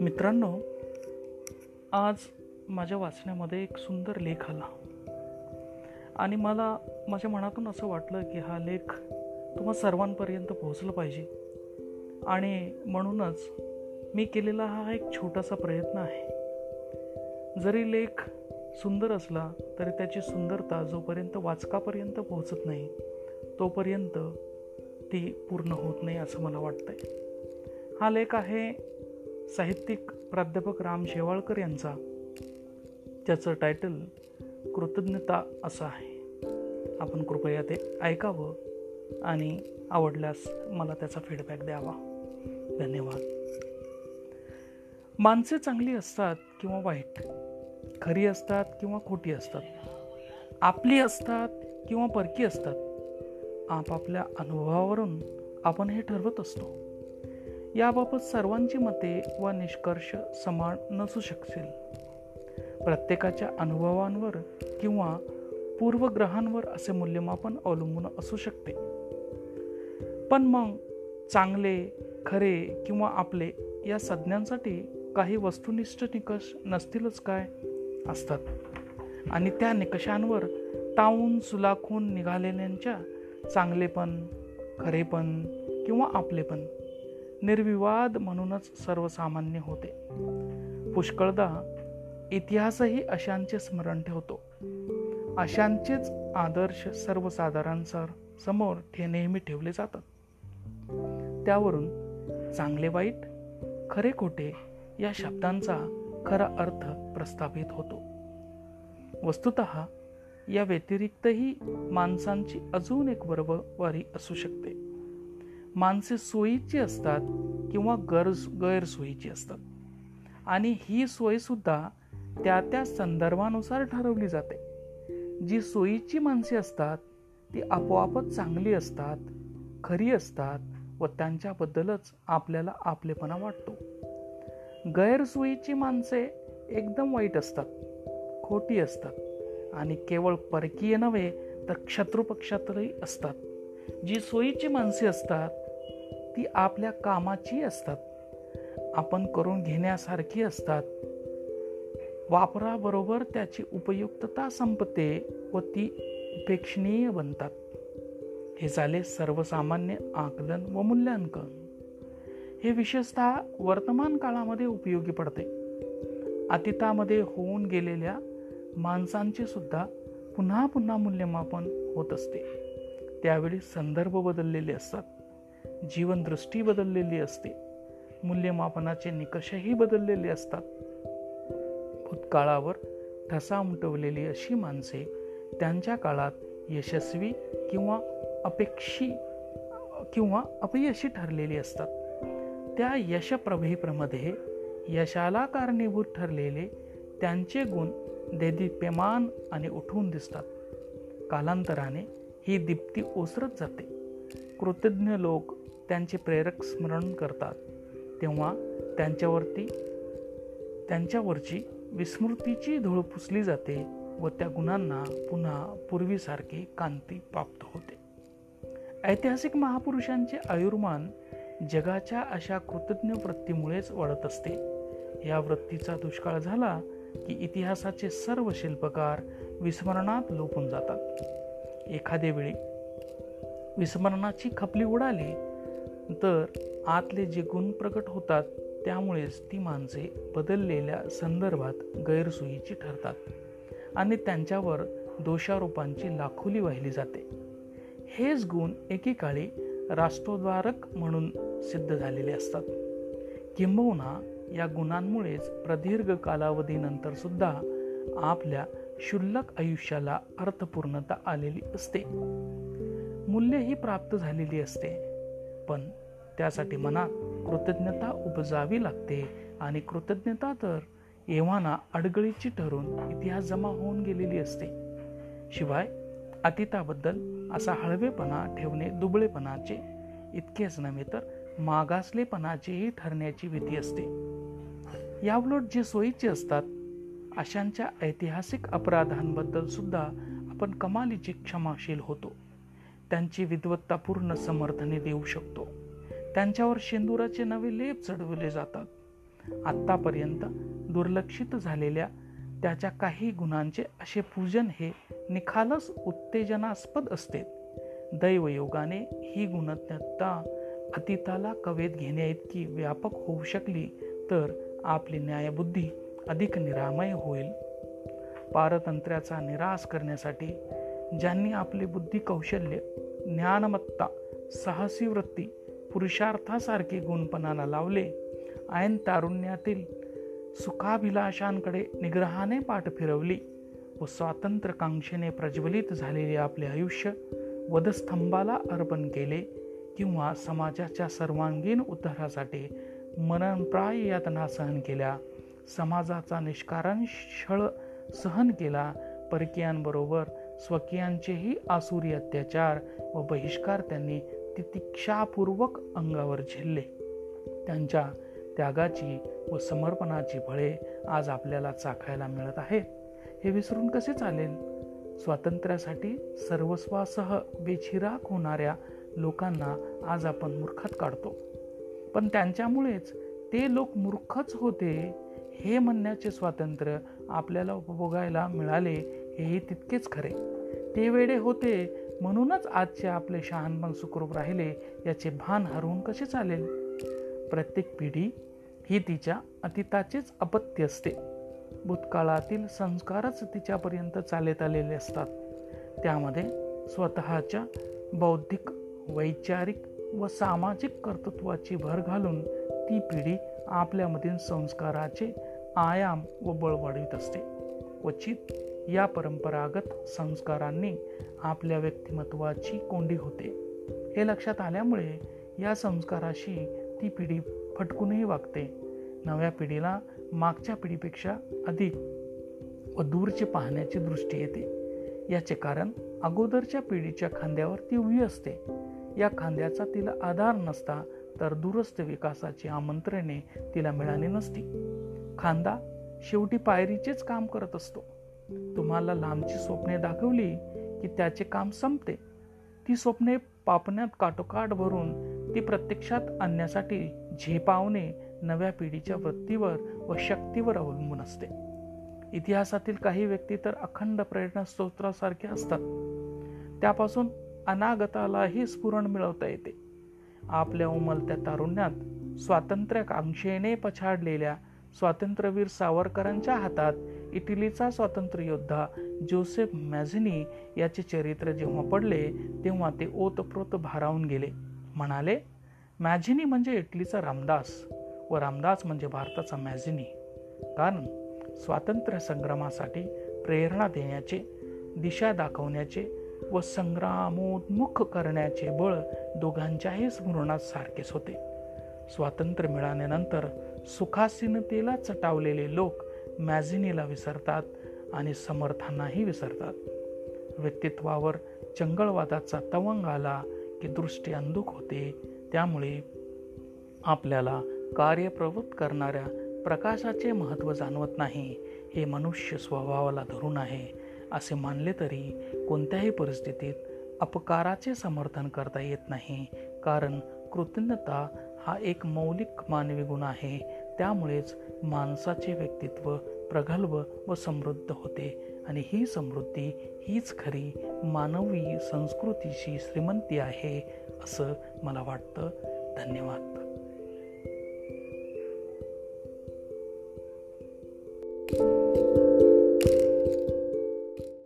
मित्रांनो आज माझ्या वाचण्यामध्ये एक सुंदर लेख आला. आणि मला माझ्या मनातून असं वाटलं की हा लेख तुम्हा सर्वांपर्यंत पोहोचला पाहिजे. आणि म्हणूनच मी केलेला हा एक छोटासा प्रयत्न आहे. जरी लेख सुंदर असला तरी त्याची सुंदरता जोपर्यंत वाचकापर्यंत पोहोचत नाही तोपर्यंत ती पूर्ण होत नाही असं मला वाटतंय. हा लेख आहे साहित्यिक प्राध्यापक राम शेवाळकर यांचा. त्याचं टायटल कृतज्ञता असं आहे. आपण कृपया ते ऐकावं आणि आवडल्यास मला त्याचा फीडबॅक द्यावा. धन्यवाद. माणसे चांगली असतात किंवा वाईट खरी असतात किंवा खोटी असतात आपली असतात किंवा परकी असतात आपापल्या अनुभवावरून आपण हे ठरवत असतो. याबाबत सर्वांची मते व निष्कर्ष समान नसू शकतील. प्रत्येकाच्या अनुभवांवर किंवा पूर्वग्रहांवर असे मूल्यमापन अवलंबून असू शकते. पण मग चांगले खरे किंवा आपले या संज्ञांसाठी काही वस्तुनिष्ठ निकष नसतीलच काय? असतात. आणि त्या निकषांवर तावून सुलाखून निघालेल्यांच्या चांगलेपण खरेपण किंवा आपलेपण निर्विवाद म्हणूनच सर्वसामान्य होते. पुष्कळदा इतिहासही अशांचे स्मरण ठेवतो. अशांचेच आदर्श सर्वसाधारण समोर ते नेहमी ठेवले जातात. त्यावरून चांगले वाईट खरे खोटे या शब्दांचा खरा अर्थ प्रस्थापित होतो. वस्तुत या व्यतिरिक्तही माणसांची अजून एक बरोबरी असू शकते. माणसे सोयीची असतात किंवा गरज गैरसोयीची असतात. आणि ही सोयसुद्धा त्या त्या संदर्भानुसार ठरवली जाते. जी सोयीची माणसे असतात ती आपोआपच चांगली असतात खरी असतात व त्यांच्याबद्दलच आपल्याला आपलेपणा वाटतो. गैरसोयीची माणसे एकदम वाईट असतात खोटी असतात आणि केवळ परकीय नव्हे तर शत्रुपक्षातही असतात. जी सोयीची माणसे असतात ती आपल्या कामाची असतात. आपण करून घेण्यासारखी असतात. वापराबरोबर त्याची उपयुक्तता संपते व ती उपेक्षणीय बनतात. हे झाले सर्वसामान्य आकलन व मूल्यांकन. हे विशेषतः वर्तमान काळामध्ये उपयोगी पडते. अतीतामध्ये होऊन गेलेल्या माणसांचे सुद्धा पुन्हा पुन्हा मूल्यमापन होत असते. त्यावेळी संदर्भ बदललेले असतात. जीवनदृष्टी बदललेली असते. मूल्यमापनाचे निकषही बदललेले असतात. भूतकाळावर ठसा उमटवलेली अशी माणसे त्यांच्या काळात यशस्वी किंवा अपेक्षी किंवा अपयशी ठरलेली असतात. त्या यशप्रभेप्रमध्ये यशाला कारणीभूत ठरलेले त्यांचे गुण देदीप्यमान आणि उठून दिसतात. कालांतराने ही दीप्ती ओसरत जाते. कृतज्ञ लोक त्यांचे प्रेरक स्मरण करतात. तेव्हा त्यांच्यावरती त्यांच्यावरची विस्मृतीची धूळ पुसली जाते व त्या गुणांना पुन्हा पूर्वीसारखी कांती प्राप्त होते. ऐतिहासिक महापुरुषांचे आयुर्मान जगाच्या अशा कृतज्ञ वृत्तीमुळेच वाढत असते. या वृत्तीचा दुष्काळ झाला की इतिहासाचे सर्व शिल्पकार विस्मरणात लोपून जातात. एखाद्या वेळी विस्मरणाची खपली उडाली तर आतले जे गुण प्रकट होतात त्यामुळेच ती माणसे बदललेल्या संदर्भात गैरसोयीची ठरतात आणि त्यांच्यावर दोषारोपांची लाखोली वाहिली जाते. हेच गुण एकेकाळी राष्ट्रोद्वारक म्हणून सिद्ध झालेले असतात. किंबहुना या गुणांमुळेच प्रदीर्घ कालावधीनंतर सुद्धा आपल्या क्षुल्लक आयुष्याला अर्थपूर्णता आलेली असते. मूल्य ही प्राप्त झालेली असते. पण त्यासाठी मनात कृतज्ञता उपजावी लागते आणि कृतज्ञता तर एव्हाना अडगळीची ठरून इतिहास जमा होऊन गेलेली असते. शिवाय अतीताबद्दल असा हळवेपणा ठेवणे दुबळेपणाचे इतकेच नव्हे तर मागासलेपणाचेही ठरण्याची भीती असते. यावलोट जे सोयीचे असतात अशांच्या ऐतिहासिक अपराधांबद्दल सुद्धा आपण कमालीची क्षमाशील होतो. त्यांची विद्वत्तापूर्ण समर्थने देऊ शकतो. त्यांच्यावर शेंदुराचे नवे लेप चढवले जातात. आत्तापर्यंत दुर्लक्षित झालेल्या त्याच्या काही गुणांचे असे पूजन हे निखालस उत्तेजनास्पद असते. दैवयोगाने ही गुणज्ञता अतीताला कवेत घेण्याइतकी व्यापक होऊ शकली तर आपली न्यायबुद्धी अधिक निरामय होईल. पारतंत्र्याचा निराश करण्यासाठी ज्यांनी आपले बुद्धी कौशल्य ज्ञानमत्ता साहसी वृत्ती पुरुषार्थासारखे गुणपणाला लावले ऐन तारुण्यातील सुखाभिलाषांकडे निग्रहाने पाठ फिरवली व स्वातंत्र्यकांक्षेने प्रज्वलित झालेले आपले आयुष्य वधस्तंभाला अर्पण केले किंवा समाजाच्या सर्वांगीण उद्धारासाठी मननप्राय यातना सहन केल्या. समाजाचा निष्कारण छळ सहन केला. परकीयांबरोबर स्वकीयांचेही आसुरी अत्याचार व बहिष्कार त्यांनी तितिक्षापूर्वक अंगावर झेलले. त्यांच्या त्यागाची व समर्पणाची फळे आज आपल्याला चाखायला मिळत आहेत. हे विसरून कसे चालेल? स्वातंत्र्यासाठी सर्वस्वासह बेचिराक होणाऱ्या लोकांना आज आपण मूर्खात काढतो. पण त्यांच्यामुळेच ते लोक मूर्खच होते. हे म्हणण्याचे स्वातंत्र्य आपल्याला उपभोगायला मिळाले हेही तितकेच खरे. ते वेळे होते म्हणूनच आजचे आपले शहानपण सुखरूप राहिले याचे भान हरवून कसे चालेल? प्रत्येक पिढी ही तिच्या अतीताचेच अपत्य असते. भूतकाळातील संस्कारच तिच्यापर्यंत चालत आलेले असतात. त्यामध्ये स्वतःच्या बौद्धिक वैचारिक व सामाजिक कर्तृत्वाची भर घालून ती पिढी आपल्यामधील संस्काराचे आयाम व बळ वाढवित असते. क्वचित या परंपरागत संस्कारांनी आपल्या व्यक्तिमत्वाची कोंडी होते. हे लक्षात आल्यामुळे या संस्काराशी ती पिढी फटकूनही वागते. नव्या पिढीला मागच्या पिढीपेक्षा अधिक व दूरचे पाहण्याची दृष्टी येते. याचे कारण अगोदरच्या पिढीच्या खांद्यावर ती उभी असते. या खांद्याचा तिला आधार नसता तर दूरस्थ विकासाची आमंत्रणे तिला मिळाली नसती. खांदा शेवटी पायरीचेच काम करत असतो. तुम्हाला लांबची स्वप्ने दाखवली की त्याचे काम संपते. ती स्वप्ने पापण्यात काटोकाट भरून ती प्रत्यक्षात आणण्यासाठी झेपावणे नव्या पिढीच्या वृत्तीवर व शक्तीवर अवलंबून असते. इतिहासातील काही व्यक्ती तर अखंड प्रेरणा स्तोत्रासारख्या असतात. त्यापासून अनागतालाही स्फुरण मिळवता येते. आपल्या उमलत्या तारुण्यात स्वातंत्र्याकांक्षेने पछाडलेल्या स्वातंत्र्यवीर सावरकरांच्या हातात इटलीचा स्वातंत्र्य योद्धा जोसेफ मॅझिनी याचे चरित्र जेव्हा पडले तेव्हा ते ओतप्रोत भारावून गेले. म्हणाले मॅझिनी म्हणजे इटलीचा रामदास व रामदास म्हणजे भारताचा मॅझिनी. कारण स्वातंत्र्य संग्रामासाठी प्रेरणा देण्याचे दिशा दाखवण्याचे व संग्रामोन्मुख करण्याचे बळ दोघांच्याही स्मरणात सारखेच होते. स्वातंत्र्य मिळाल्यानंतर सुखासीनतेला चटावलेले लोक मॅझिनीला विसरतात आणि समर्थांनाही विसरतात. व्यक्तित्वावर चंगळवादाचा तवंग आला की दृष्टी अंधुक होते. त्यामुळे आपल्याला कार्यप्रवृत्त करणाऱ्या प्रकाशाचे महत्त्व जाणवत नाही. हे मनुष्य स्वभावाला धरून आहे. असे मानले तरी कोणत्याही परिस्थितीत अपकाराचे समर्थन करता येत नाही. कारण कृतज्ञता हा एक मौलिक मानवी गुण आहे. त्यामुळेच माणसाचे व्यक्तित्व प्रगल्भ व समृद्ध होते आणि ही समृद्धी हीच खरी मानवी संस्कृतीची श्रीमंती आहे असं मला वाटतं. धन्यवाद.